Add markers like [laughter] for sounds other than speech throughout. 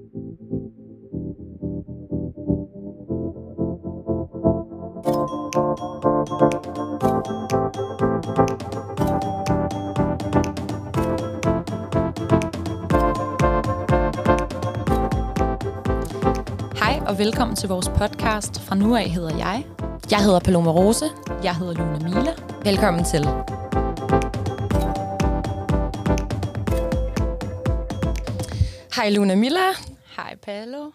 Hej og velkommen til vores podcast. Fra nu af hedder jeg. Jeg hedder Paloma Rose. Jeg hedder Luna Mila. Velkommen til. Hej Luna Mila. Palo.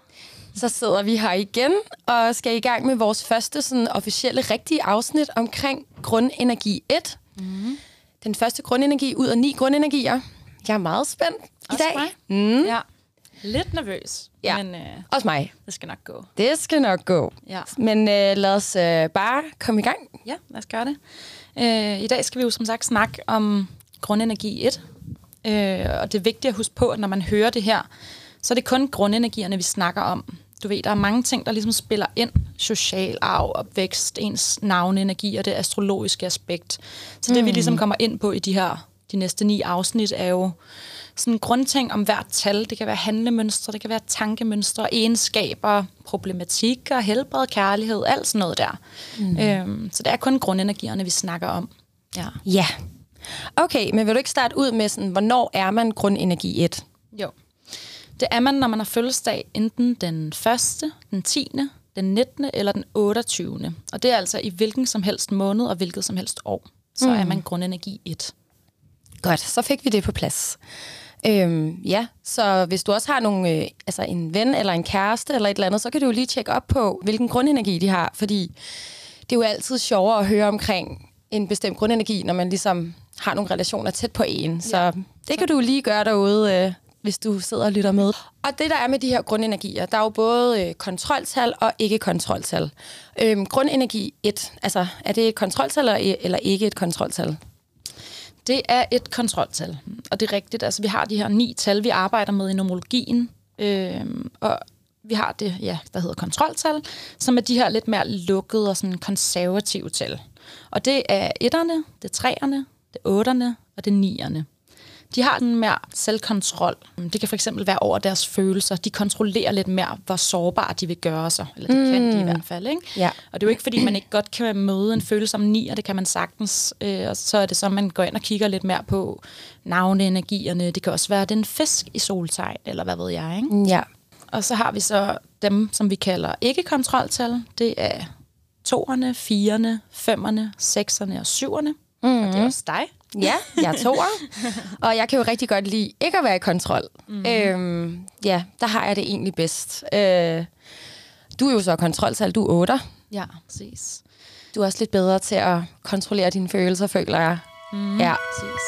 Så sidder vi her igen og skal i gang med vores første sådan, officielle rigtige afsnit omkring grundenergi 1. Mm. Den første grundenergi ud af ni grundenergier. Jeg er meget spændt Også i dag. mig? Mm. Ja. Lidt nervøs, Ja. men øh, Også mig. det skal nok gå. Det skal nok gå. Ja. Men øh, lad os øh, bare komme i gang. Ja, lad os gøre det. Øh, I dag skal vi jo som sagt snakke om grundenergi 1. Øh, og det er vigtigt at huske på, at når man hører det her, så er det kun grundenergierne, vi snakker om. Du ved, der er mange ting, der ligesom spiller ind. Social arv, opvækst, ens navnenergi og det astrologiske aspekt. Så det, vi ligesom kommer ind på i de her de næste ni afsnit, er jo sådan grundting om hvert tal. Det kan være handlemønstre, det kan være tankemønstre, egenskaber, problematikker, helbred, kærlighed, alt sådan noget der. Mm. Øhm, så det er kun grundenergierne, vi snakker om. Ja. Ja. Okay, men vil du ikke starte ud med, sådan, hvornår er man grundenergi 1? Jo. Det er man, når man har fødselsdag enten den 1., den 10., den 19. eller den 28. Og det er altså i hvilken som helst måned og hvilket som helst år. Så mm. er man grundenergi 1. Godt, så fik vi det på plads. Øhm, ja, så hvis du også har nogle, øh, altså en ven eller en kæreste eller et eller andet, så kan du jo lige tjekke op på, hvilken grundenergi de har, fordi det er jo altid sjovere at høre omkring en bestemt grundenergi, når man ligesom har nogle relationer tæt på en. Så Ja. det kan du lige gøre derude, øh, hvis du sidder og lytter med. Og det, der er med de her grundenergier, der er jo både øh, kontroltal og ikke-kontroltal. Øhm, grundenergi 1, altså er det et kontroltal eller, eller ikke et kontroltal? Det er et kontroltal, og det er rigtigt. Altså, vi har de her ni tal, vi arbejder med i numerologien, øhm, og vi har det, ja, der hedder kontroltal, som er de her lidt mere lukkede og sådan konservative tal. Og det er etterne, det er treerne, det er otterne og det er nierne. De har en mere selvkontrol. Det kan for eksempel være over deres følelser. De kontrollerer lidt mere, hvor sårbare de vil gøre sig. Eller det mm. kan de i hvert fald. Ikke? Ja. Og det er jo ikke, fordi man ikke godt kan møde en følelse om ni, og det kan man sagtens. Øh, og så er det så, man går ind og kigger lidt mere på navneenergierne. Det kan også være den fisk i soltegn, eller hvad ved jeg. Ikke? Ja. Og så har vi så dem, som vi kalder ikke-kontroltal. Det er toerne, firerne, femmerne, sekserne og syverne. Mm-hmm. Og det er også dig. Ja, jeg er toer. og jeg kan jo rigtig godt lide ikke at være i kontrol. Mm. Øhm, ja, der har jeg det egentlig bedst. Øh, du er jo så kontroltal, du er otter. Ja, præcis. Du er også lidt bedre til at kontrollere dine følelser, føler jeg. Mm. Ja. Præcis.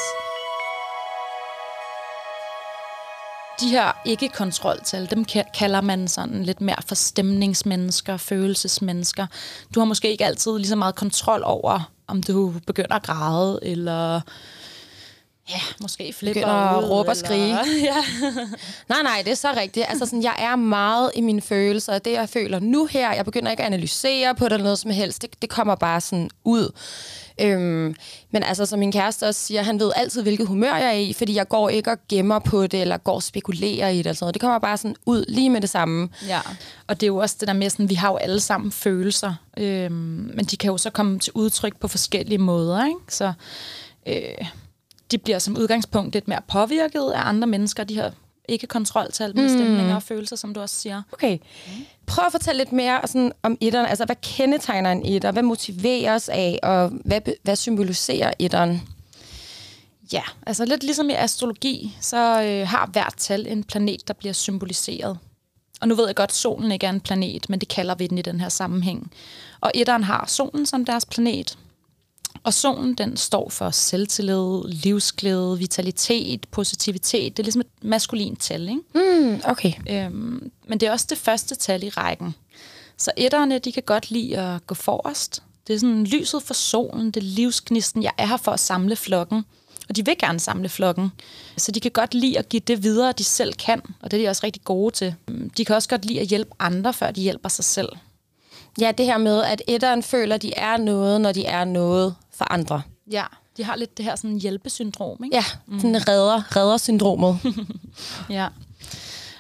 De her ikke-kontroltal, dem ka- kalder man sådan lidt mere for stemningsmennesker, følelsesmennesker. Du har måske ikke altid lige så meget kontrol over, om du begynder at græde, eller ja, måske flipper at ud, råbe og skrige. [laughs] ja. Nej, nej, det er så rigtigt. Altså, sådan, jeg er meget i mine følelser, og det, jeg føler nu her, jeg begynder ikke at analysere på det eller noget som helst. Det, det kommer bare sådan ud. Øhm, men altså, som min kæreste også siger, han ved altid, hvilket humør jeg er i, fordi jeg går ikke og gemmer på det, eller går og spekulerer i det. Eller sådan noget. Det kommer bare sådan ud lige med det samme. Ja, og det er jo også det der med, sådan, vi har jo alle sammen følelser, øhm, men de kan jo så komme til udtryk på forskellige måder, ikke? Så øh, de bliver som udgangspunkt lidt mere påvirket af andre mennesker, de her ikke kontroltal med stemninger og følelser, som du også siger. Okay. Prøv at fortælle lidt mere sådan, om etteren. Altså, hvad kendetegner en etter? Hvad motiverer os af? Og hvad, hvad symboliserer etteren? Ja, altså lidt ligesom i astrologi, så øh, har hvert tal en planet, der bliver symboliseret. Og nu ved jeg godt, at solen ikke er en planet, men det kalder vi den i den her sammenhæng. Og etteren har solen som deres planet. Og solen, den står for selvtillid, livsglæde, vitalitet, positivitet. Det er ligesom et maskulint tal, ikke? Mm, okay. Øhm, men det er også det første tal i rækken. Så etterne, de kan godt lide at gå forrest. Det er sådan lyset for solen, det er livsgnisten. Jeg er her for at samle flokken. Og de vil gerne samle flokken. Så de kan godt lide at give det videre, de selv kan. Og det er de også rigtig gode til. De kan også godt lide at hjælpe andre, før de hjælper sig selv. Ja, det her med, at etteren føler, at de er noget, når de er noget for andre. Ja, de har lidt det her sådan hjælpesyndrom, ikke? Ja, mm. sådan redder, redder syndromet. [laughs] Ja.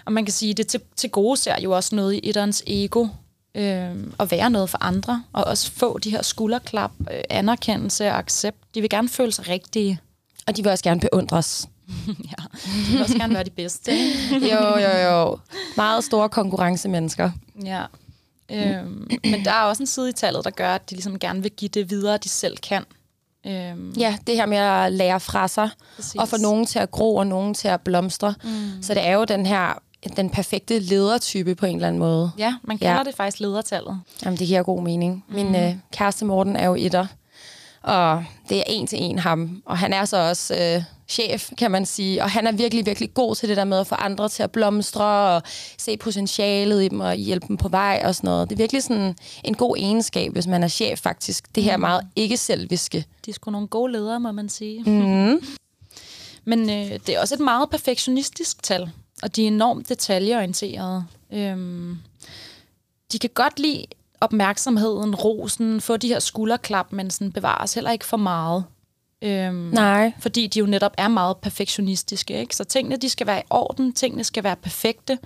Og man kan sige, det til, til gode ser jo også noget i etterens ego, øh, at være noget for andre, og også få de her skulderklap, øh, anerkendelse og accept. De vil gerne føle sig rigtige. Og de vil også gerne beundres. [laughs] ja, de vil også gerne være de bedste. [laughs] jo, jo, jo. Meget store konkurrencemennesker. Ja. Øhm, men der er også en side i tallet, der gør, at de ligesom gerne vil give det videre, de selv kan. Øhm, Ja, det her med at lære fra sig, Præcis. og få nogen til at gro, og nogen til at blomstre. Mm. Så det er jo den her den perfekte ledertype på en eller anden måde. ja, man kalder Ja. det faktisk ledertallet. Jamen, det giver god mening. Min øh, kæreste Morten er jo etter, og det er en til en ham. Og han er så også øh, chef, kan man sige. Og han er virkelig, virkelig god til det der med at få andre til at blomstre, og se potentialet i dem, og hjælpe dem på vej og sådan noget. Det er virkelig sådan en god egenskab, hvis man er chef faktisk. Det her meget ikke-selviske. De er sgu nogle gode ledere, må man sige. Mm. [laughs] Men øh, det er også et meget perfektionistisk tal, og de er enormt detaljeorienterede. Øhm, de kan godt lide opmærksomheden, rosen, få de her skulderklap, men sådan bevares heller ikke for meget. Øhm, Nej. fordi de jo netop er meget perfektionistiske. Ikke? Så tingene de skal være i orden, tingene skal være perfekte.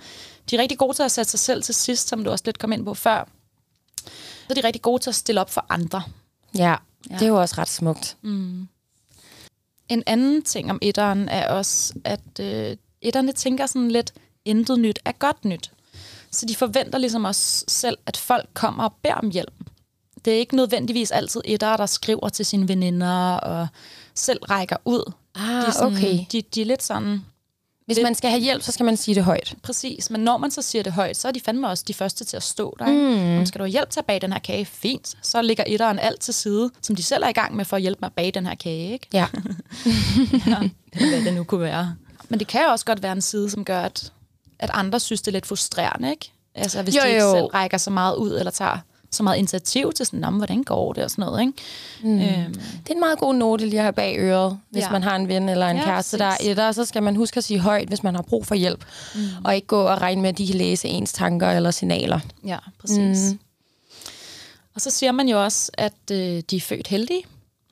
De er rigtig gode til at sætte sig selv til sidst, som du også lidt kom ind på før. Så er de rigtig gode til at stille op for andre. Ja, Ja. det er jo også ret smukt. En anden ting om etteren er også, at øh, etterne tænker sådan lidt, intet nyt er godt nyt. Så de forventer ligesom også selv, at folk kommer og beder om hjælp. Det er ikke nødvendigvis altid etter, der skriver til sine veninder og selv rækker ud. Ah, de, er sådan, okay. de, de er lidt sådan, Hvis man skal have hjælp, så skal man sige det højt. præcis. Men når man så siger det højt, så er de fandme også de første til at stå der. Mm. Om skal du have hjælp til at bage den her kage? Fint. Så ligger etteren alt til side, som de selv er i gang med for at hjælpe med at bage den her kage. Ikke? Ja. [laughs] Eller hvad det nu kunne være. Men det kan også godt være en side, som gør, at, at andre synes, det er lidt frustrerende, ikke? Altså, hvis Jo, de ikke jo. selv rækker så meget ud, eller tager så meget initiativ til sådan, "Nå, men hvordan går det, og sådan noget, ikke? Mm. Øhm, Det er en meget god note lige have bag øret, hvis ja. Man har en ven eller en ja, kæreste, der er etter. Så skal man huske at sige højt, hvis man har brug for hjælp. Mm. Og ikke gå og regne med, at de kan læse ens tanker eller signaler. ja, præcis. Mm. Og så siger man jo også, at øh, de er født heldige.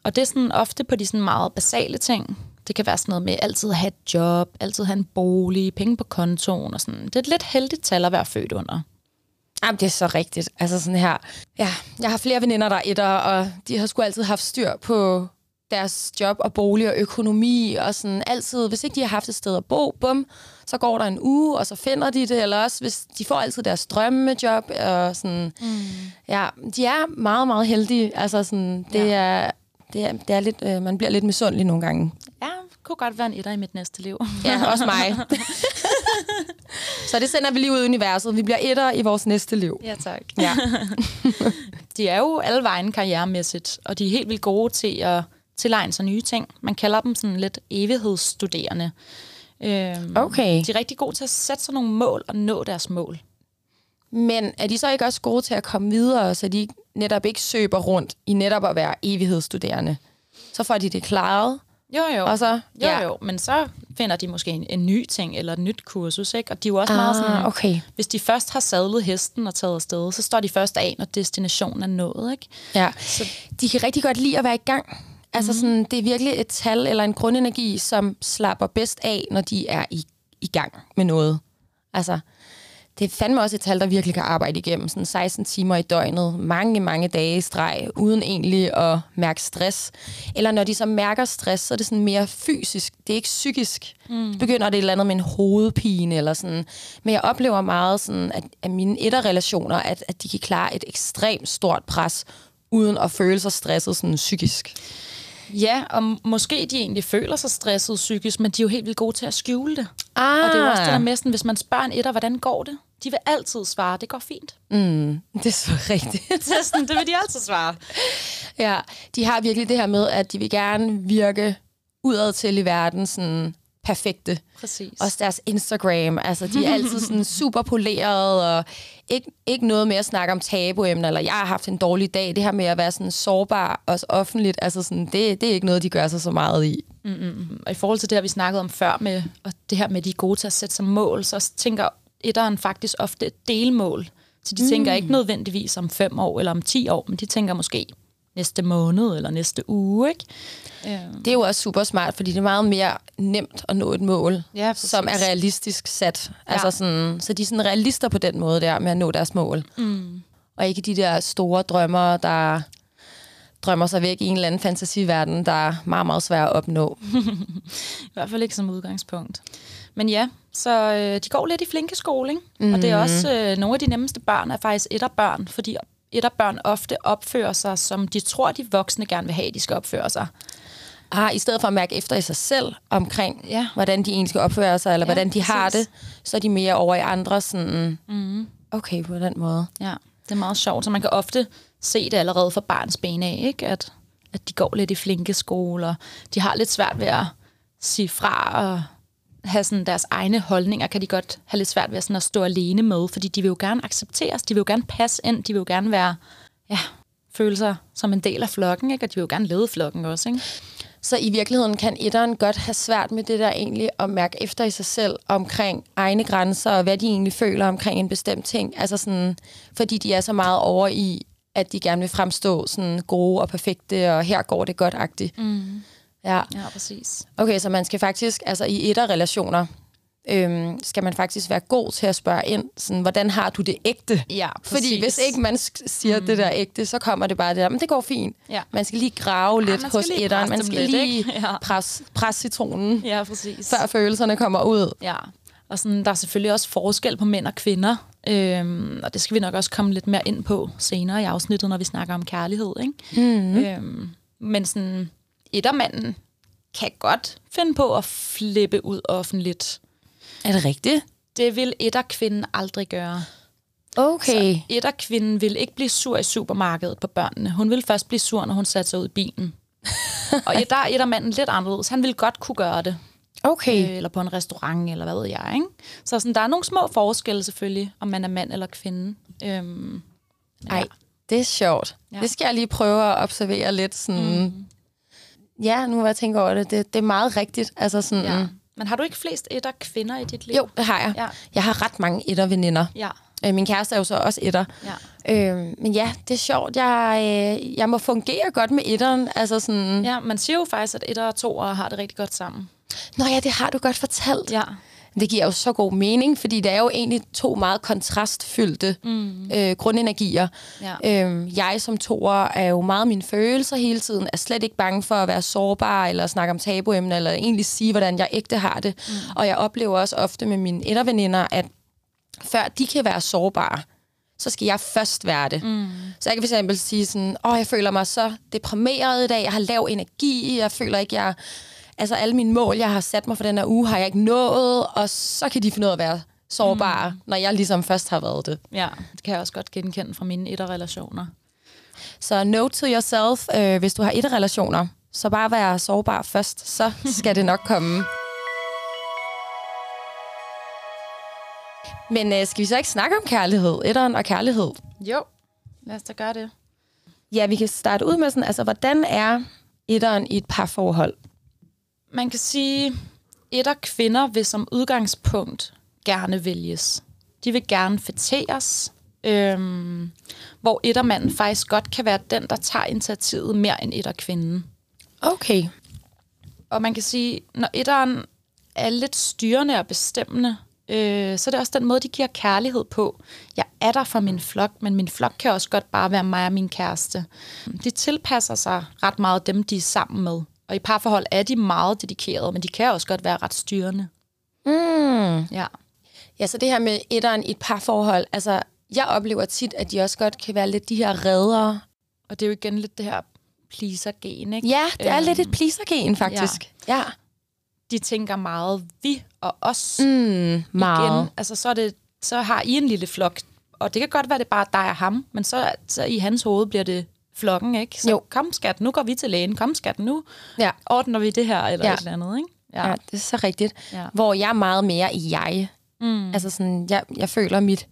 Og det er sådan ofte på de sådan meget basale ting. Det kan være sådan noget med altid at have et job, altid have en bolig, penge på kontoen og sådan. Det er et lidt heldigt tal at være født under. Jamen, det er så rigtigt. Altså sådan her. Ja, jeg har flere veninder, der er etter, og de har sgu altid haft styr på deres job og bolig og økonomi, og sådan altid, hvis ikke de har haft et sted at bo, bum, så går der en uge, og så finder de det, eller også, hvis de får altid deres drømmejob, og sådan, mm. ja, de er meget, meget heldige, altså sådan, det Ja. er, det er, det er lidt, øh, man bliver lidt misundelig nogle gange. Ja, kunne godt være en etter i mit næste liv. [laughs] Ja, også mig. [laughs] så det sender vi lige ud i universet. Vi bliver etter i vores næste liv. Ja, tak. Ja. [laughs] De er jo alle vejen karrieremæssigt, og de er helt vildt gode til at tilegne sig nye ting. Man kalder dem sådan lidt evighedsstuderende. Øhm, Okay. De er rigtig gode til at sætte sig nogle mål og nå deres mål. Men er de så ikke også gode til at komme videre, så de netop ikke søber rundt i netop at være evighedsstuderende? Så får de det klaret, Jo, jo. og så... Jo, jo, men så finder de måske en, en ny ting eller et nyt kursus, ikke? Og de er jo også ah, meget sådan, okay. hvis de først har sadlet hesten og taget afsted, så står de først af, når destinationen er nået, ikke? Ja. De kan rigtig godt lide at være i gang. Altså sådan, det er virkelig et tal eller en grundenergi, som slapper bedst af, når de er i, i gang med noget. Altså, det er fandme også et tal, der virkelig kan arbejde igennem. Sådan 16 timer i døgnet, mange, mange dage i streg, uden egentlig at mærke stress. Eller når de så mærker stress, så er det sådan mere fysisk. Det er ikke psykisk. Mm. Så begynder det et eller andet med en hovedpine eller sådan. Men jeg oplever meget sådan, at, at mine etterrelationer, at, at de kan klare et ekstremt stort pres, uden at føle sig stresset sådan psykisk. Ja, og måske de egentlig føler sig stresset psykisk, men de er jo helt vildt gode til at skjule det. Ah. Og det er jo også det der med, sådan, hvis man spørger en etter, hvordan går det? De vil altid svare, det går fint. Det er så rigtigt. [laughs] Det, er sådan, det vil de altid svare. ja, de har virkelig det her med, at de vil gerne virke udad til i verden sådan perfekte. Præcis. Også deres Instagram, altså de er altid sådan [laughs] super polerede, og ikke, ikke noget med at snakke om tabuemner, eller jeg har haft en dårlig dag. Det her med at være sådan sårbar, også offentligt, altså sådan, det, det er ikke noget, de gør sig så meget i. Og i forhold til det her, vi snakkede om før, med, og det her med, de er gode til at sætte sig mål, så tænker etteren faktisk ofte et delmål. Så de mm. tænker ikke nødvendigvis om fem år eller om ti år, men de tænker måske næste måned eller næste uge, ikke? Øhm. Det er jo også super smart, fordi det er meget mere nemt at nå et mål, ja, som er realistisk sat. Ja. Altså sådan, så de er sådan realister på den måde der med at nå deres mål. Mm. Og ikke de der store drømmer, der drømmer sig væk i en eller anden fantasiverden, der er meget, meget svær at opnå. [laughs] I hvert fald ikke som udgangspunkt. Men ja, så øh, de går lidt i flinke skole, ikke? Mm. og det er mhm. også øh, nogle af de nemmeste børn er faktisk børn, fordi børn ofte opfører sig, som de tror, de voksne gerne vil have, de skal opføre sig. Ah, I stedet for at mærke efter i sig selv omkring, ja. hvordan de egentlig skal opføre sig, eller ja, hvordan de præcis. har det, så er de mere over i andre sådan, mm. okay, på den måde. Ja, det er meget sjovt, så man kan ofte se det allerede fra barns ben af, ikke? At, at de går lidt i flinke skoler. De har lidt svært ved at sige fra og have sådan deres egne holdninger, kan de godt have lidt svært ved sådan at stå alene med, fordi de vil jo gerne accepteres, de vil jo gerne passe ind, de vil jo gerne være, ja, føle sig som en del af flokken, ikke? og de vil jo gerne lede flokken også. Ikke? Så i virkeligheden kan etteren godt have svært med det der egentlig at mærke efter i sig selv omkring egne grænser, og hvad de egentlig føler omkring en bestemt ting. Altså sådan, fordi de er så meget over i, at de gerne vil fremstå sådan gode og perfekte, og her går det godt-agtigt. Mm. Ja. ja, præcis. Okay, så man skal faktisk, altså i etterrelationer, øhm, skal man faktisk være god til at spørge ind, sådan, hvordan har du det ægte? Ja, præcis. Fordi hvis ikke man siger mm. det der ægte, så kommer det bare det der, men det går fint. Ja. Man skal lige grave lidt ja, hos etteren, man skal lidt, lige [laughs] ja. presse, presse citronen, ja, præcis. før følelserne kommer ud. Ja, og sådan, der er selvfølgelig også forskel på mænd og kvinder, øhm, og det skal vi nok også komme lidt mere ind på senere i afsnittet, når vi snakker om kærlighed. Ikke? Mm. Øhm, men sådan, ettermanden kan godt finde på at flippe ud offentligt. Er det rigtigt? Det vil etterkvinden aldrig gøre. Okay. Så etterkvinden vil ikke blive sur i supermarkedet på børnene. Hun vil først blive sur, når hun satte sig ud i bilen. [laughs] og der er ettermanden lidt anderledes. Han vil godt kunne gøre det. Okay. Øh, eller på en restaurant, eller hvad ved jeg. Ikke? Så sådan, der er nogle små forskelle selvfølgelig, om man er mand eller kvinde. Øhm, Ej, ja. det er sjovt. Ja. Det skal jeg lige prøve at observere lidt. Sådan, mm. Ja, nu hvor jeg tænker over det, det, det er meget rigtigt. Altså sådan, ja. Men har du ikke flest etter kvinder i dit liv? Jo, det har jeg. Ja. Jeg har ret mange etter veninder. Ja. Øh, min kæreste er jo så også etter. Ja. Øh, men ja, det er sjovt. Jeg, øh, jeg må fungere godt med etteren. Altså sådan... Ja, man siger jo faktisk, at etter og toer har det rigtig godt sammen. Nå ja, det har du godt fortalt. Ja. Det giver jo så god mening, fordi det er jo egentlig to meget kontrastfyldte mm. øh, grundenergier. Ja. Øhm, jeg som toer er jo meget mine følelser hele tiden, er slet ikke bange for at være sårbar, eller snakke om tabuemner, eller egentlig sige, hvordan jeg ægte har det. Mm. Og jeg oplever også ofte med mine etterveninder, at før de kan være sårbare, så skal jeg først være det. Mm. Så jeg kan fx sige sådan, åh, jeg føler mig så deprimeret i dag, jeg har lav energi, jeg føler ikke, jeg altså alle mine mål, jeg har sat mig for den her uge, har jeg ikke nået, og så kan de finde ud af at være sårbare, mm. når jeg ligesom først har været det. Ja, det kan jeg også godt genkende fra mine etterrelationer. Så note to yourself, øh, hvis du har etterrelationer, så bare vær sårbar først, så skal det nok komme. [laughs] Men øh, skal vi så ikke snakke om kærlighed, etteren og kærlighed? Jo, lad os da gøre det. Ja, vi kan starte ud med sådan, altså, hvordan er etteren i et parforhold? Man kan sige, et af kvinder vil som udgangspunkt gerne vælges. De vil gerne fæteres, øhm, hvor ettermanden faktisk godt kan være den, der tager initiativet mere end etterkvinden. Okay. Og man kan sige, når etteren er lidt styrende og bestemmende, øh, så er det også den måde, de giver kærlighed på. Jeg er der for min flok, men min flok kan også godt bare være mig og min kæreste. De tilpasser sig ret meget dem, de er sammen med. Og i parforhold er de meget dedikerede, men de kan også godt være ret styrende. Mm. Ja. Ja, så det her med etteren i et parforhold, altså jeg oplever tit, at de også godt kan være lidt de her reddere. Og det er jo igen lidt det her pleaser-gen, ikke? Ja, det er øhm, lidt et pleaser-gen, faktisk. Ja. ja. De tænker meget vi og os. Mm, meget. Igen, altså så, er det, så har I en lille flok, og det kan godt være, det er bare dig og ham, men så, så i hans hoved bliver det flokken, ikke? Så jo. kom skat, nu går vi til lægen. Kom skat, nu ja. ordner vi det her, eller ja. et eller andet, ikke? Ja. ja, det er så rigtigt. Ja. Hvor jeg er meget mere i jeg. Mm. Altså sådan, jeg, jeg føler mit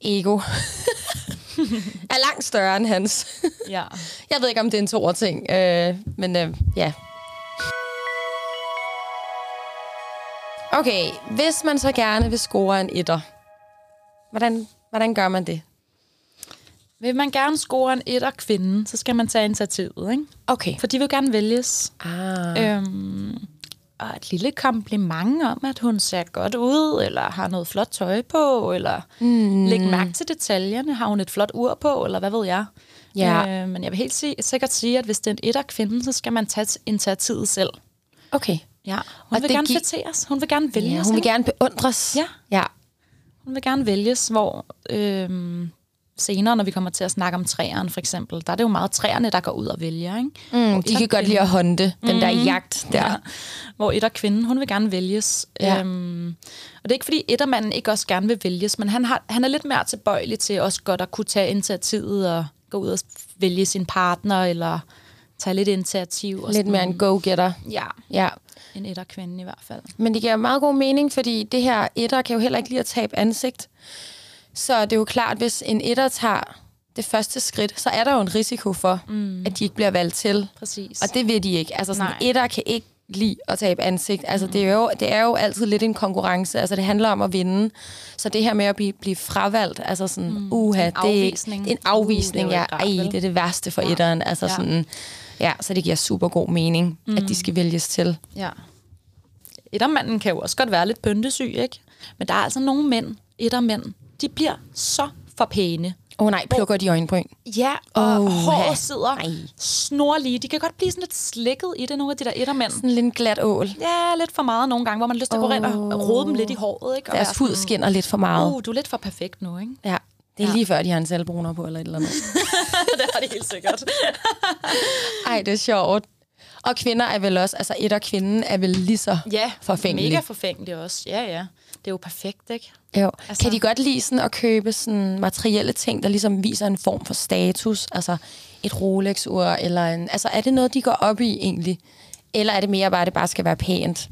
ego [laughs] er langt større end hans. ja. [laughs] Jeg ved ikke, om det er en to ting, øh, men øh, ja. Okay, hvis man så gerne vil score en etter, hvordan, hvordan gør man det? Vil man gerne score en etter kvinde, så skal man tage initiativet, ikke? Okay. For de vil gerne vælges. Ah. Øhm, og et lille kompliment om, at hun ser godt ud, eller har noget flot tøj på, eller mm. læg mærke til detaljerne. Har hun et flot ur på, eller hvad ved jeg? Ja. Øh, men jeg vil helt si- sikkert sige, at hvis det er en etter kvinde, så skal man tage initiativet selv. Okay. Ja, hun Og vil gerne gi- fætteres. Hun vil gerne vælges. Ja, hun vil ikke? gerne beundres. Ja. Ja. Hun vil gerne vælges, hvor øhm, senere, når vi kommer til at snakke om træerne for eksempel, der er det jo meget træerne, der går ud og vælger. Ikke? Mm, de kan godt lide at hunde, den der jagt der. Ja. Hvor etter kvinden, hun vil gerne vælges. Ja. Øhm, og det er ikke, fordi ettermanden ikke også gerne vil vælges, men han, har, han er lidt mere tilbøjelig til også godt at kunne tage initiativet og gå ud og vælge sin partner, eller tage lidt initiativ. Og Lidt sådan. mere en go-getter. Ja, Ja. en etter kvinde i hvert fald. Men det giver meget god mening, fordi det her etter kan jo heller ikke lide at tabe ansigt. Så det er jo klart, hvis en etter tager det første skridt, så er der jo en risiko for, mm. at de ikke bliver valgt til. Præcis. Og det vil de ikke. Altså sådan, Nej. etter kan ikke lide at tabe ansigt. Altså, det, er jo, det er jo altid lidt en konkurrence. Altså, det handler om at vinde. Så det her med at blive, blive fravalgt, altså sådan, mm. uha, En det er ikke- afvisning. det er en Uh, afvisning. det er ja, ej, det er det værste for Ja. etteren. Altså Ja. sådan, ja, så det giver super god mening, mm. at de skal vælges til. Ja. Ettermanden kan jo også godt være lidt pyntesyg, ikke? Men der er altså nogle mænd, ettermænd, de bliver så for pæne. Åh oh, nej, plukker de øjenbryn. Ja, og oh, håret sidder Ej. snorlige. De kan godt blive sådan lidt slikket i det, nogle af de der ettermænd. Sådan lidt glat ål. Ja, lidt for meget nogle gange, hvor man har lyst til at gå ind og rode dem lidt i håret, ikke? Og Deres hud skinner lidt for meget. Uh, du er lidt for perfekt nu, ikke? Ja, det er Ja. lige før, de har en selvbruner på eller et eller andet. [laughs] det har de helt sikkert. [laughs] Ej, det er sjovt. Og kvinder er vel også, altså et og kvinden er vel lige så ja, forfængelig. mega forfængelig også. Ja, ja. Det er jo perfekt, ikke? Jo. Altså- kan de godt lide sådan at købe sådan materielle ting, der ligesom viser en form for status? Altså et Rolex-ur, eller en... Altså er det noget, de går op i egentlig? Eller er det mere bare, at det bare skal være pænt?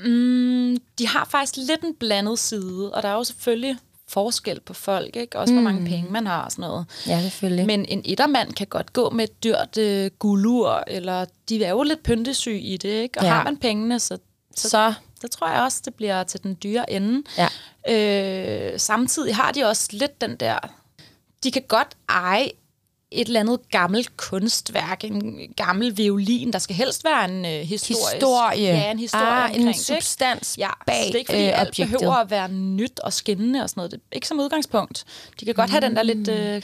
Mm, de har faktisk lidt en blandet side, og der er jo selvfølgelig forskel på folk, ikke? Også hvor mange penge man har og sådan noget. Ja, selvfølgelig. Men en ettermand kan godt gå med et dyrt øh, guldur, eller de er jo lidt pyntesyge i det, ikke? Og Ja. har man pengene, så, så, så så tror jeg også, det bliver til den dyre ende. Ja. Øh, samtidig har de også lidt den der... De kan godt eje et eller andet gammelt kunstværk, en gammel violin, der skal helst være en øh, historisk... historie. Ja, en historie ah, omkring en det, ikke? substans Ja, bag det er ikke, fordi øh, alt objektet. behøver at være nyt og skinnende og sådan noget. Det er ikke som udgangspunkt. De kan godt have den der lidt... Øh,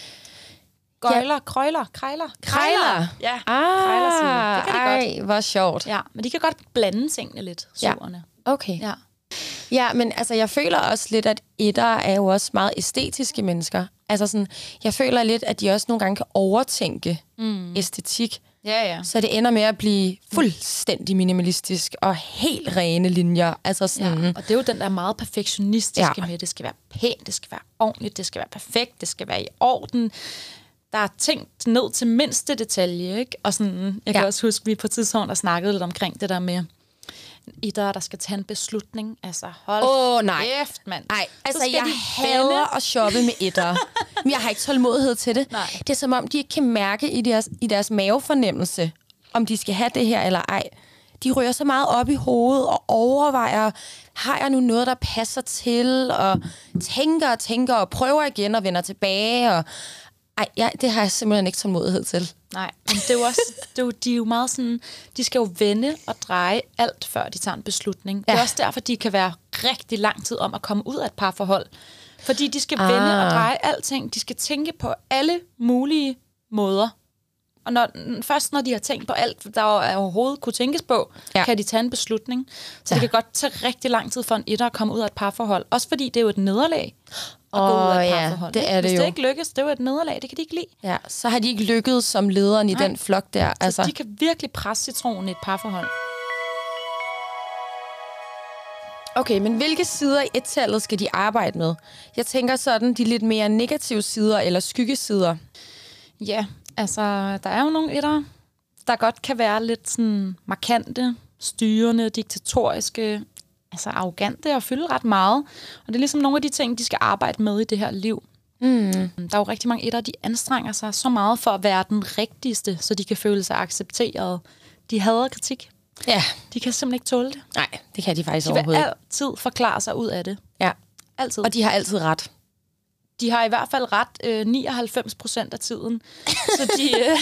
gøjler, krøjler, krejler. Krejler? Ja, Ah, krejlerside. Det kan de godt. ej, hvor sjovt. Ja, men de kan godt blande tingene lidt, Ja. surerne. Okay. Ja. Ja, men altså, jeg føler også lidt, at etter er jo også meget æstetiske mennesker. Altså sådan, jeg føler lidt, at de også nogle gange kan overtænke mm. æstetik. Ja, ja. Så det ender med at blive fuldstændig minimalistisk og helt rene linjer. Altså sådan, Ja, og det er jo den der meget perfektionistiske Ja. ja. med, det skal være pænt, det skal være ordentligt, det skal være perfekt, det skal være i orden. Der er tænkt ned til mindste detalje, ikke? Og sådan, jeg kan Ja. også huske, at vi på et tidspunkt har snakket lidt omkring det der med, i der, der skal tage en beslutning. Altså, hold Åh, nej. kæft, mand. Nej, Så altså jeg de hader at shoppe med etter. Men [laughs] jeg har ikke tålmodighed til det. Nej. Det er som om, de ikke kan mærke i deres, i deres mavefornemmelse, om de skal have det her eller ej. De rører så meget op i hovedet og overvejer, har jeg nu noget, der passer til, og tænker og tænker og prøver igen og vender tilbage. Og, ej, ja, det har jeg simpelthen ikke tålmodighed til. Nej, men det er jo også, det er jo, de er jo meget sådan, de skal jo vende og dreje alt, før de tager en beslutning. Ja. Det er også derfor, de kan være rigtig lang tid om at komme ud af et parforhold. Fordi de skal ah. vende Ah. og dreje alting. De skal tænke på alle mulige måder. Og når, først når de har tænkt på alt, der er overhovedet kunne tænkes på, Ja. kan de tage en beslutning. Så Ja. det kan godt tage rigtig lang tid for en etter at komme ud af et parforhold. Også fordi det er jo et nederlag at gå ud af et ja, parforhold. det er det Hvis jo. det ikke lykkes, det er jo et nederlag. Det kan de ikke lide. Ja, så har de ikke lykkedes som lederen i Nej. den flok der. Altså. Altså, De kan virkelig presse citronen i et parforhold. Okay, men hvilke sider i et-tallet skal de arbejde med? Jeg tænker sådan, de lidt mere negative sider eller skyggesider. Ja, altså, der er jo nogle etter, der godt kan være lidt sådan markante, styrende, diktatoriske, altså arrogante og fylde ret meget. Og det er ligesom nogle af de ting, de skal arbejde med i det her liv. Mm. Der er jo rigtig mange etter, de anstrenger sig så meget for at være den rigtigste, så de kan føle sig accepteret. De hader kritik. Ja. De kan simpelthen ikke tåle det. Nej, det kan de faktisk De vil overhovedet ikke. altid forklare sig ud af det. Ja. Altid. Og de har altid ret. De har i hvert fald ret øh, 99 procent af tiden. Så de, øh,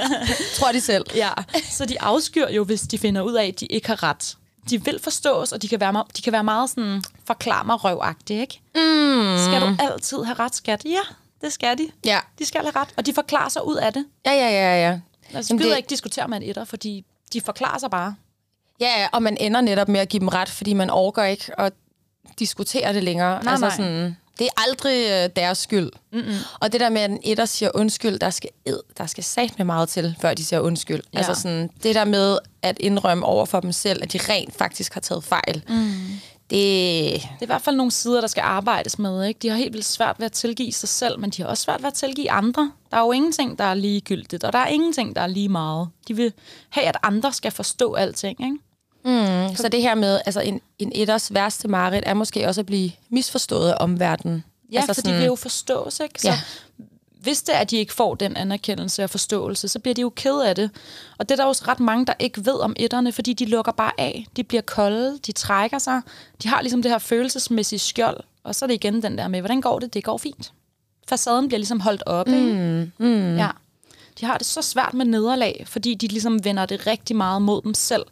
[laughs] Tror de selv. ja, så de afskyr jo, hvis de finder ud af, at de ikke har ret. De vil forstås, og de kan være, de kan være meget sådan forklar mig røvagtige, ikke? Mm. Skal du altid have ret, skat? Ja, det skal de. Ja. De skal have ret, og de forklarer sig ud af det. Ja, ja, ja, ja. Altså, gider det- ikke diskutere med en etter, fordi de forklarer sig bare. Ja, ja, og man ender netop med at give dem ret, fordi man overgår ikke at diskutere det længere. Nej, altså nej. Sådan, det er aldrig øh, deres skyld. Mm-mm. Og det der med, at en etter siger undskyld, der skal, ed, der skal sat med meget til, før de siger undskyld. Ja. Altså sådan, det der med at indrømme over for dem selv, at de rent faktisk har taget fejl. Mm. Det, Det er i hvert fald nogle sider, der skal arbejdes med. Ikke? De har helt vildt svært ved at tilgive sig selv, men de har også svært ved at tilgive andre. Der er jo ingenting, der er ligegyldigt, og der er ingenting, der er lige meget. De vil have, at andre skal forstå alting. Ikke? Så det her med, altså en, en etters værste mareridt er måske også at blive misforstået af omverdenen. Ja, altså for de vil jo forstås. Ikke? Så Ja. hvis det er, at de ikke får den anerkendelse og forståelse, så bliver de jo ked af det. Og det er der også ret mange, der ikke ved om etterne, fordi de lukker bare af. De bliver kolde, de trækker sig. De har ligesom det her følelsesmæssige skjold. Og så er det igen den der med, hvordan går det? Det går fint. Facaden bliver ligesom holdt op. Mm, mm. Ja. De har det så svært med nederlag, fordi de ligesom vender det rigtig meget mod dem selv.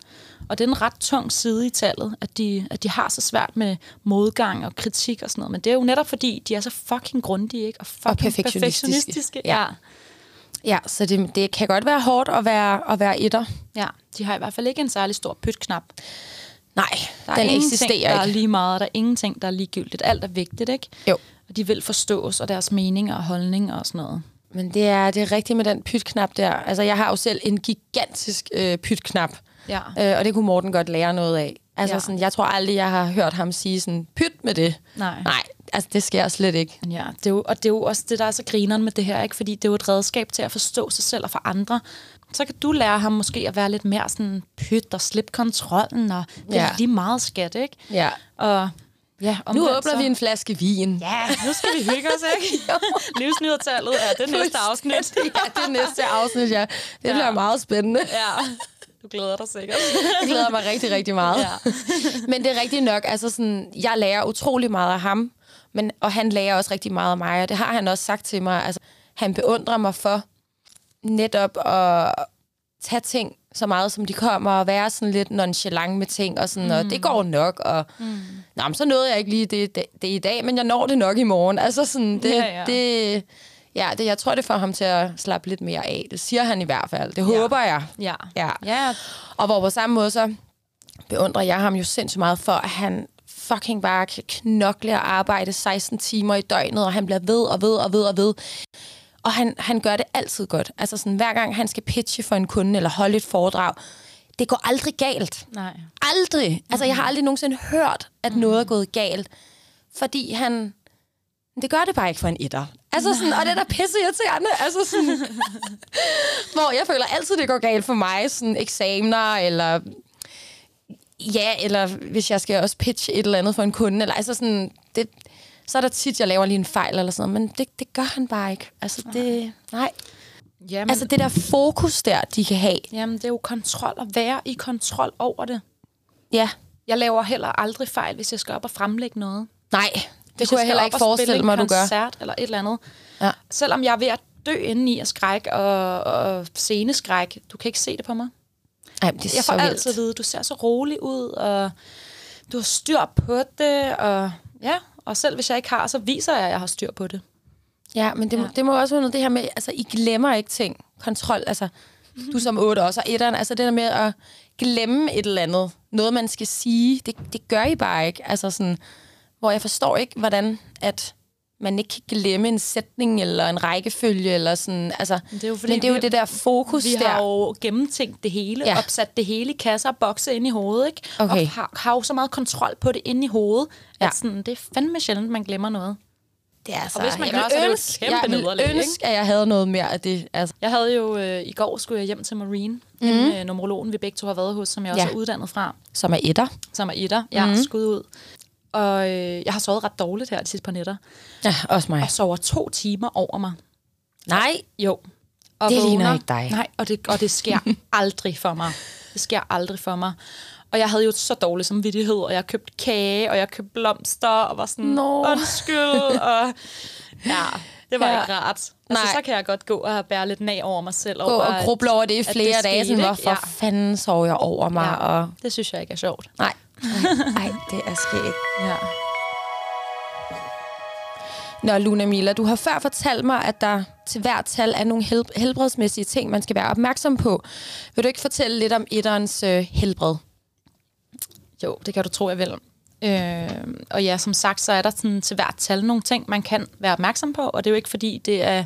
Og det er en ret tung side i tallet, at de, at de har så svært med modgang og kritik og sådan noget. Men det er jo netop fordi, de er så fucking grundige, ikke? Og fucking perfektionistiske. perfektionistiske. Ja. Ja, så det, det kan godt være hårdt at være, at være etter. ja. De har i hvert fald ikke en særlig stor pytknap. Nej, Der er den ingenting, eksisterer der er ikke. lige meget, der er ingenting, der er ligegyldigt. Alt er vigtigt, ikke? Jo. Og de vil forstås, og deres meninger og holdninger og sådan noget. Men det er, det er rigtigt med den pytknap der. Altså, jeg har jo selv en gigantisk øh, pytknap. Ja. Øh, og det kunne Morten godt lære noget af. Altså, Ja. sådan, jeg tror aldrig, jeg har hørt ham sige sådan, pyt med det. Nej. Nej, altså, det sker slet ikke. Ja, det er jo, og det er jo også det, der er så grineren med det her, ikke? fordi det er jo et redskab til at forstå sig selv og for andre. Så kan du lære ham måske at være lidt mere sådan pyt og slippe kontrollen, og det er Ja. lige meget skat, ikke? Ja. Og ja, Nu åbner så, vi en flaske vin. Ja, nu skal vi hygge os, ikke? [laughs] Livsnydertallet er det næste afsnit. ja, det er næste afsnit, ja. Det Ja. bliver meget spændende. ja, du glæder dig sikkert. Jeg glæder mig rigtig, rigtig meget. Ja. [laughs] Men det er rigtigt nok, altså sådan, jeg lærer utrolig meget af ham, men, og han lærer også rigtig meget af mig, og det har han også sagt til mig. Altså, han beundrer mig for netop at tage ting så meget, som de kommer, og være sådan lidt nonchalant med ting, og sådan, mm. og det går nok, og mm. Nå, men så nåede jeg ikke lige det, det, det i dag, men jeg når det nok i morgen. Altså sådan, det, Ja, ja. det, ja, det, jeg tror, det får ham til at slappe lidt mere af. Det siger han i hvert fald. Det håber jeg. Ja. Ja. Ja, Og hvor på samme måde så beundrer jeg ham jo sindssygt meget for, at han fucking bare kan knokle og arbejde 16 timer i døgnet, og han bliver ved og ved og ved og ved. Og han, han gør det altid godt. Altså sådan, hver gang han skal pitche for en kunde eller holde et foredrag, det går aldrig galt. nej. Aldrig. Altså, jeg har aldrig nogensinde hørt, at noget er gået galt. Fordi han... Det gør det bare ikke for en etter. Altså sådan, og det er da pisse irriterende. Altså sådan, [laughs] hvor jeg føler altid, det går galt for mig. Sådan eksamener, eller... Ja, eller hvis jeg skal også pitche et eller andet for en kunde. Eller, altså sådan, det, så er der tit, jeg laver lige en fejl eller sådan noget. Men det, det gør han bare ikke. Altså, det... Nej. Jamen, Altså, det der fokus der, de kan have. jamen, det er jo kontrol at være i kontrol over det. Ja. Jeg laver heller aldrig fejl, hvis jeg skal op og fremlægge noget. Nej, det kunne jeg heller ikke forestille mig, du gør. koncert eller et eller andet. Ja. Selvom jeg er ved at dø inde i af skræk og, og sceneskræk. Du kan ikke se det på mig. Ej, det er Jeg får vildt. altid at vide, du ser så rolig ud, og du har styr på det, og ja, og selv hvis jeg ikke har, så viser jeg, at jeg har styr på det. Ja, men det, ja. Ja. det må også være noget det her med, altså, I glemmer ikke ting. Kontrol, altså, du som otte også, og etteren, altså det der med at glemme et eller andet, noget man skal sige, det, det gør I bare ikke. Altså sådan, hvor jeg forstår ikke, hvordan at man ikke kan glemme en sætning eller en rækkefølge, eller sådan, altså, det er jo fordi, men det er jo vi- det der fokus Vi der. har jo gennemtænkt det hele, Ja. ja. opsat det hele i kasser og bokse ind i hovedet, ikke? Okay. Og har, har jo så meget kontrol på det inde i hovedet, Ja. at sådan, det er fandme sjældent, man glemmer noget. det er altså, og hvis man gør, så er det jo et ønske- kæmpe jeg nederlag, ikke? ønske, at jeg havde noget mere af det. Altså, Jeg havde jo, øh, i går skulle jeg hjem til Marine, mm. øh, numerologen, vi begge to har været hos, som jeg også Ja. er uddannet fra, som er etter. som er etter. Mhm. har skud ud. Og øh, jeg har sovet ret dårligt her de sidste par nætter. Ja, også mig. Og sover to timer over mig. Nej, Jo. Og Det ligner ikke dig. Nej, og det, og det sker [laughs] aldrig for mig. Det sker aldrig for mig. Og jeg havde jo så dårlig samvittighed, og jeg købte kage, og jeg købte blomster, og var sådan, Nå. undskyld, og [laughs] ja, det var Ja. ja. ikke rart. Altså, Nej. så kan jeg godt gå og bære lidt nag over mig selv. Gå over, og gruble over det i flere det dage. Sådan, hvorfor fanden sov jeg over mig? Ja. Og... Det synes jeg ikke er sjovt. Nej. Nej, det er skægt. Ja. Nå, Luna Mila, du har før fortalt mig, at der til hvert tal er nogle helb- helbredsmæssige ting, man skal være opmærksom på. Vil du ikke fortælle lidt om etterens øh, helbred? Jo, det kan du tro, jeg vil. Øh, og ja, som sagt, så er der sådan, til hvert tal nogle ting, man kan være opmærksom på, og det er jo ikke fordi, det er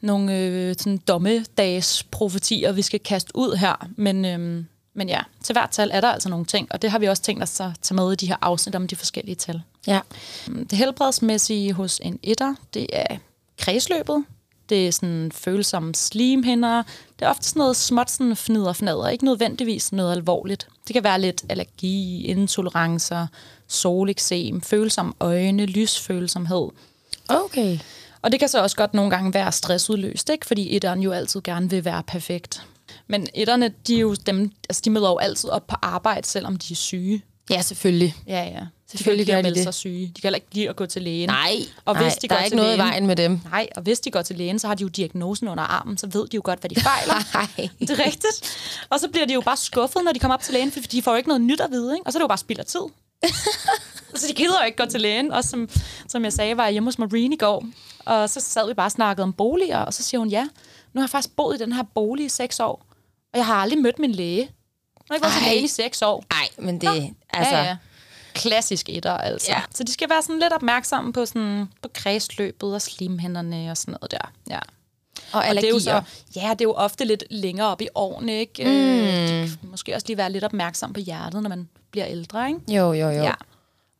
nogle øh, sådan dommedags profetier, vi skal kaste ud her, men, øh, men ja, til hvert tal er der altså nogle ting, og det har vi også tænkt os at tage med i de her afsnit om de forskellige tal. Ja. Det helbredsmæssige hos en etter, det er kredsløbet. Det er sådan følsomme slimhinder. Det er ofte sådan noget småt sådan fnider og fnader. Ikke nødvendigvis noget alvorligt. Det kan være lidt allergi, intolerancer, soleksem, følsomme øjne, lysfølsomhed. Okay. Og det kan så også godt nogle gange være stressudløst, ikke? fordi etteren jo altid gerne vil være perfekt. Men etterne, de, er jo dem, altså de møder jo altid op på arbejde, selvom de er syge. Ja, selvfølgelig. Ja, ja. Selvfølgelig de kan ikke de melde sig syge. De kan heller ikke lide at gå til lægen. Nej, Og Nej hvis de der går er ikke noget i lægen- vejen med dem. Nej, og hvis de går til lægen, så har de jo diagnosen under armen, så ved de jo godt, hvad de fejler. [laughs] Nej. Det er rigtigt. Og så bliver de jo bare skuffet, når de kommer op til lægen, for de får jo ikke noget nyt at vide, ikke? og så er det jo bare spild af tid. [laughs] så de gider jo ikke gå til lægen. Og som, som jeg sagde, var jeg hjemme hos Marine i går, og så sad vi bare og snakkede om boliger, og så siger hun, ja, nu har jeg faktisk boet i den her bolig i seks år, og jeg har aldrig mødt min læge. Jeg har ikke været til i seks år. Nej, men det... Altså, Ja, ja. Klassisk etter, altså. Ja. Så de skal være sådan lidt opmærksomme på, sådan, på kredsløbet og slimhænderne og sådan noget der. Ja. Og Og det er allergier. jo så, ja, det er jo ofte lidt længere op i årene, ikke? Mm. Øh, måske også lige være lidt opmærksom på hjertet, når man bliver ældre, ikke? Jo, jo, jo. Ja.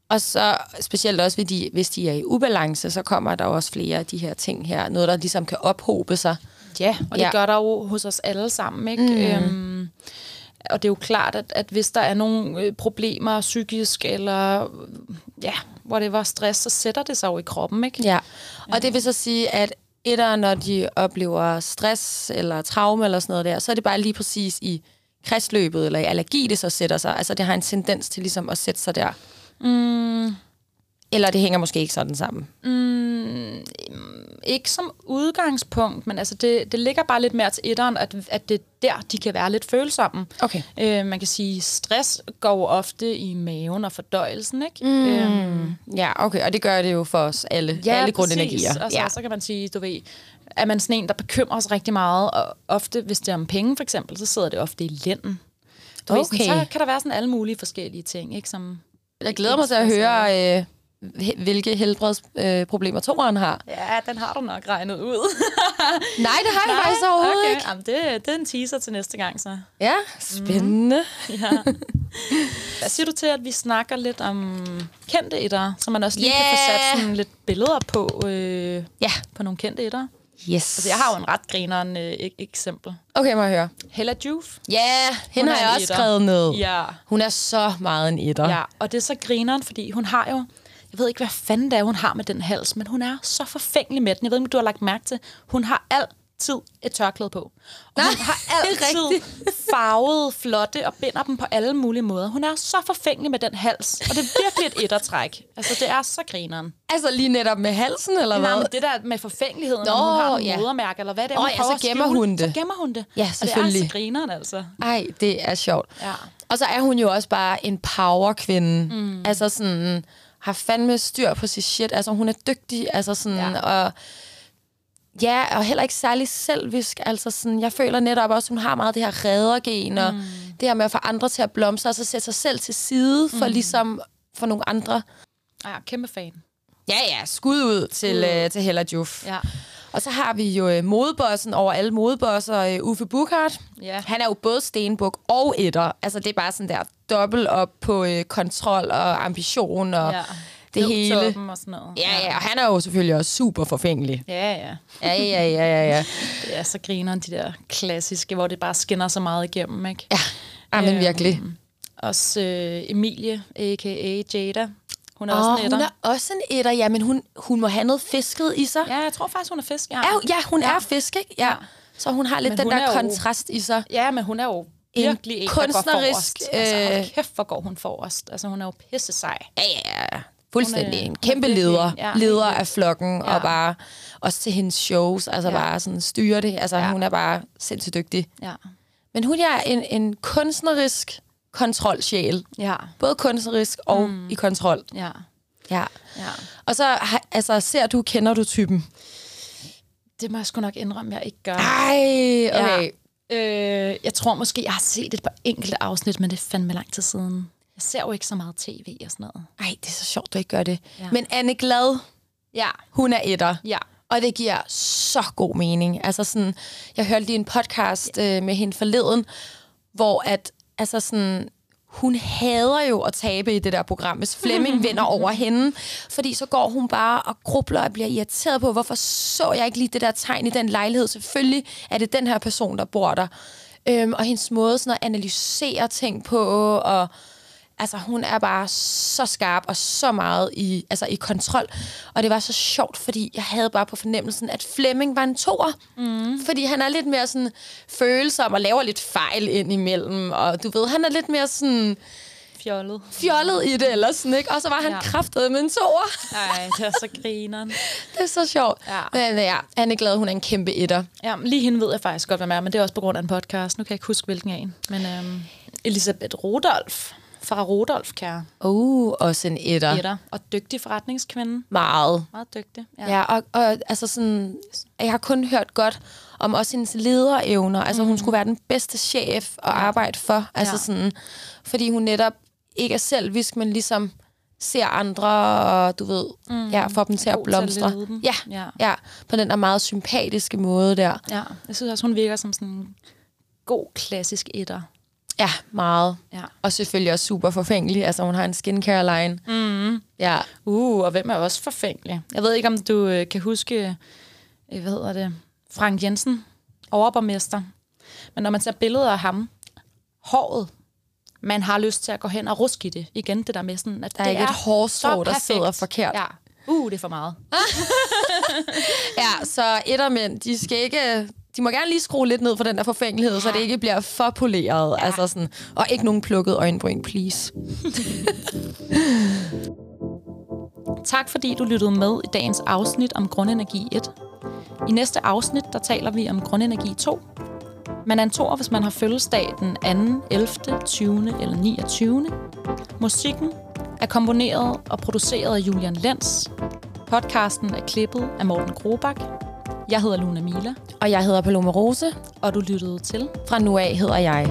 Og så specielt også, hvis de, hvis de er i ubalance, så kommer der også flere af de her ting her. Noget, der ligesom kan ophobe sig. Ja, og det Ja. gør der jo hos os alle sammen, ikke? Mm. Øhm, og det er jo klart, at, at hvis der er nogle øh, problemer psykisk, eller ja, whatever, stress, så sætter det sig jo i kroppen, ikke? Ja. Og det vil så sige, at etter, når de oplever stress eller traume eller sådan noget der, så er det bare lige præcis i kredsløbet eller i allergi, det så sætter sig. Altså, det har en tendens til ligesom at sætte sig der. Mm. Eller det hænger måske ikke sådan sammen. Ikke som udgangspunkt, men altså det, det ligger bare lidt mere til etteren, at, at det er der, de kan være lidt følsomme. Okay. Øh, man kan sige, stress går ofte i maven og fordøjelsen, ikke? Mm. Øhm, Ja, okay. Og det gør det jo for os alle. ja, alle grundenergier. Og så, ja. så kan man sige, du ved, er man sådan en, der bekymrer sig rigtig meget, og ofte, hvis det er om penge for eksempel, så sidder det ofte i lænden. Du ved, sådan, Okay. så kan der være sådan alle mulige forskellige ting, ikke? Som, Jeg glæder mig til at høre, øh, hvilke helbredsproblemer øh, toeren har. Ja, den har du nok regnet ud. [laughs] Nej, det har jeg faktisk overhovedet okay. ikke. Jamen, det, det er en teaser til næste gang, så. Ja, spændende. Ja. Hvad siger du til, at vi snakker lidt om kendte etter, så man også lige yeah. kan få Yeah. sat sådan lidt billeder på, øh, Ja. på nogle kendte etter? Yes. Altså, jeg har jo en ret grineren øh, ek- eksempel. Okay, må jeg høre. Hella Juf. Ja, hende Hun har jeg også etter. skrevet ned. Ja. Hun er så meget en etter. ja, og det er så grineren, fordi hun har jo... Jeg ved ikke, hvad fanden det er, hun har med den hals, men hun er så forfængelig med den. Jeg ved ikke, om du har lagt mærke til. Hun har altid et tørklæde på. Og hun har [laughs] altid farvede, flotte og binder dem på alle mulige måder. Hun er så forfængelig med den hals, og det er virkelig et ettertræk. Altså, det er så grineren. Altså lige netop med halsen, eller hvad? Nej, men det der med forfængeligheden, Nå, når hun har nogle ja. modermærke, eller hvad det er, hun ja, prøver så gemmer skjule, hun det. Så gemmer hun det. Ja, Og det er selvfølgelig. så grineren, altså. Ej, det er sjovt. Ja. Og så er hun jo også bare en powerkvinde. Mm. Altså sådan, har fandme styr på sit shit. Altså hun er dygtig, altså sådan, ja. Og ja, og heller ikke særlig selvisk. Altså sådan, jeg føler netop også, hun har meget det her reddergen, og det her med at få andre til at blomstre, og så sætte sig selv til side for ligesom for nogle andre. Ja, kæmpe fan. Ja, ja, skud ud til, øh, til Hella Juf. Ja. Og så har vi jo øh, modebossen over alle modebosser, øh, Uffe Bukhardt. Ja. Han er jo både stenbuk og etter. Altså, det er bare sådan der dobbelt op på øh, kontrol og ambition og ja. det hele. Og sådan noget. Ja, ja, og han er jo selvfølgelig også super forfængelig. Ja, ja. Ja, ja, ja, ja, ja. [laughs] Det er så grineren, de der klassiske, hvor det bare skinner så meget igennem, ikke? Ja, ja men Øhm, virkelig. Også øh, Emilie, a.k.a. Jada. Hun er Åh, også en hun etter. er også en etter, ja, men hun, hun må have noget fisket i sig. Ja, jeg tror faktisk, hun er fisk. Ja, Ja, ja hun er fisk, ikke? Ja. Ja. Så hun har lidt Men den hun der er jo- kontrast i sig. ja men hun er jo virkelig en, kunstnerisk... der går forrest. Altså, øh, hold kæft, hvor går hun forrest. Altså, hun er jo pisse sej. Ja, ja, ja. Fuldstændig. Hun er- en kæmpe hun er leder. ja, leder af flokken, Ja. og bare også til hendes shows, altså Ja. bare sådan styre det. Altså, Ja. hun er bare sindssygt dygtig. Ja. Men hun er en, en kunstnerisk kontrolsjæl. Ja. Både kunstnerisk og mm. i kontrol. Ja. Ja. Ja. Og så altså, ser du, kender du typen? Det må jeg sgu nok indrømme, jeg ikke gør. Ej, okay. Ja. Øh, jeg tror måske, jeg har set et par enkelte afsnit, men det er fandme lang tid siden. Jeg ser jo ikke så meget tv og sådan noget. Ej, det er så sjovt, du ikke gør det. Ja. Men Anne Glad, Ja. hun er etter. Ja. Og det giver så god mening. Altså sådan, jeg hørte lige en podcast øh, med hende forleden, hvor at, altså sådan, hun hader jo at tabe i det der program, hvis Flemming [laughs] vinder over hende. Fordi så går hun bare og grubler og bliver irriteret på, hvorfor så jeg ikke lige det der tegn i den lejlighed? Selvfølgelig er det den her person, der bor der. Øhm, og hendes måde sådan at analysere ting på, og altså hun er bare så skarp og så meget i, altså, i kontrol. Og det var så sjovt, fordi jeg havde bare på fornemmelsen, at Flemming var en toer. Mm. Fordi han er lidt mere sådan følsom og laver lidt fejl ind imellem. Og du ved, han er lidt mere sådan Fjollet. fjollet i det, eller sådan, ikke? Og så var han Ja. kraftet med en toer. Nej, det er så grineren. [laughs] Det er så sjovt. Ja. Men ja, han er glad, hun er en kæmpe etter. Ja, lige hende ved jeg faktisk godt, hvem er, men det er også på grund af en podcast. Nu kan jeg ikke huske, hvilken af en. Men øhm, Elisabeth Rodolf fra Rodolf, kære. Uh, også en etter. Etter. Og dygtig forretningskvinde. Meget. Meget dygtig. Ja, og, og altså sådan, jeg har kun hørt godt om også hendes lederevner. Altså hun skulle være den bedste chef at arbejde for. Altså Ja. sådan, fordi hun netop ikke er selvisk, men ligesom ser andre, og du ved, mm. ja, får dem til at god til at blomstre. ja, Ja. ja, på den der meget sympatiske måde der. Ja, jeg synes også, hun virker som sådan en god, klassisk etter. Ja, meget. Ja. Og selvfølgelig også super forfængelig. Altså hun har en skincare line. Mm. Ja, Uh, og hvem er også forfængelig? Jeg ved ikke, om du øh, kan huske, øh, hvad hedder det, Frank Jensen, overborgmester. Men når man ser billeder af ham, håret, man har lyst til at gå hen og ruske i det. Igen det der med sådan, at Der er det ikke et hårstrå, så der sidder forkert. Ja. Uh, det er for meget. [laughs] Ja, så ettermænd, de skal ikke... De må gerne lige skrue lidt ned for den der forfængelighed, så det ikke bliver for poleret. Ja. Altså sådan, og ikke nogen plukket øjenbryn, please. [laughs] Tak fordi du lyttede med i dagens afsnit om grundenergi 1. I næste afsnit, der taler vi om grundenergi 2. Man er en toer, hvis man har fødselsdag den 2., 11., 20. eller 29. Musikken er komponeret og produceret af Julian Lenz. Podcasten er klippet af Morten Grobak. Jeg hedder Luna Mila, Og jeg hedder Paloma Rose. og du lyttede til Fra nu af hedder jeg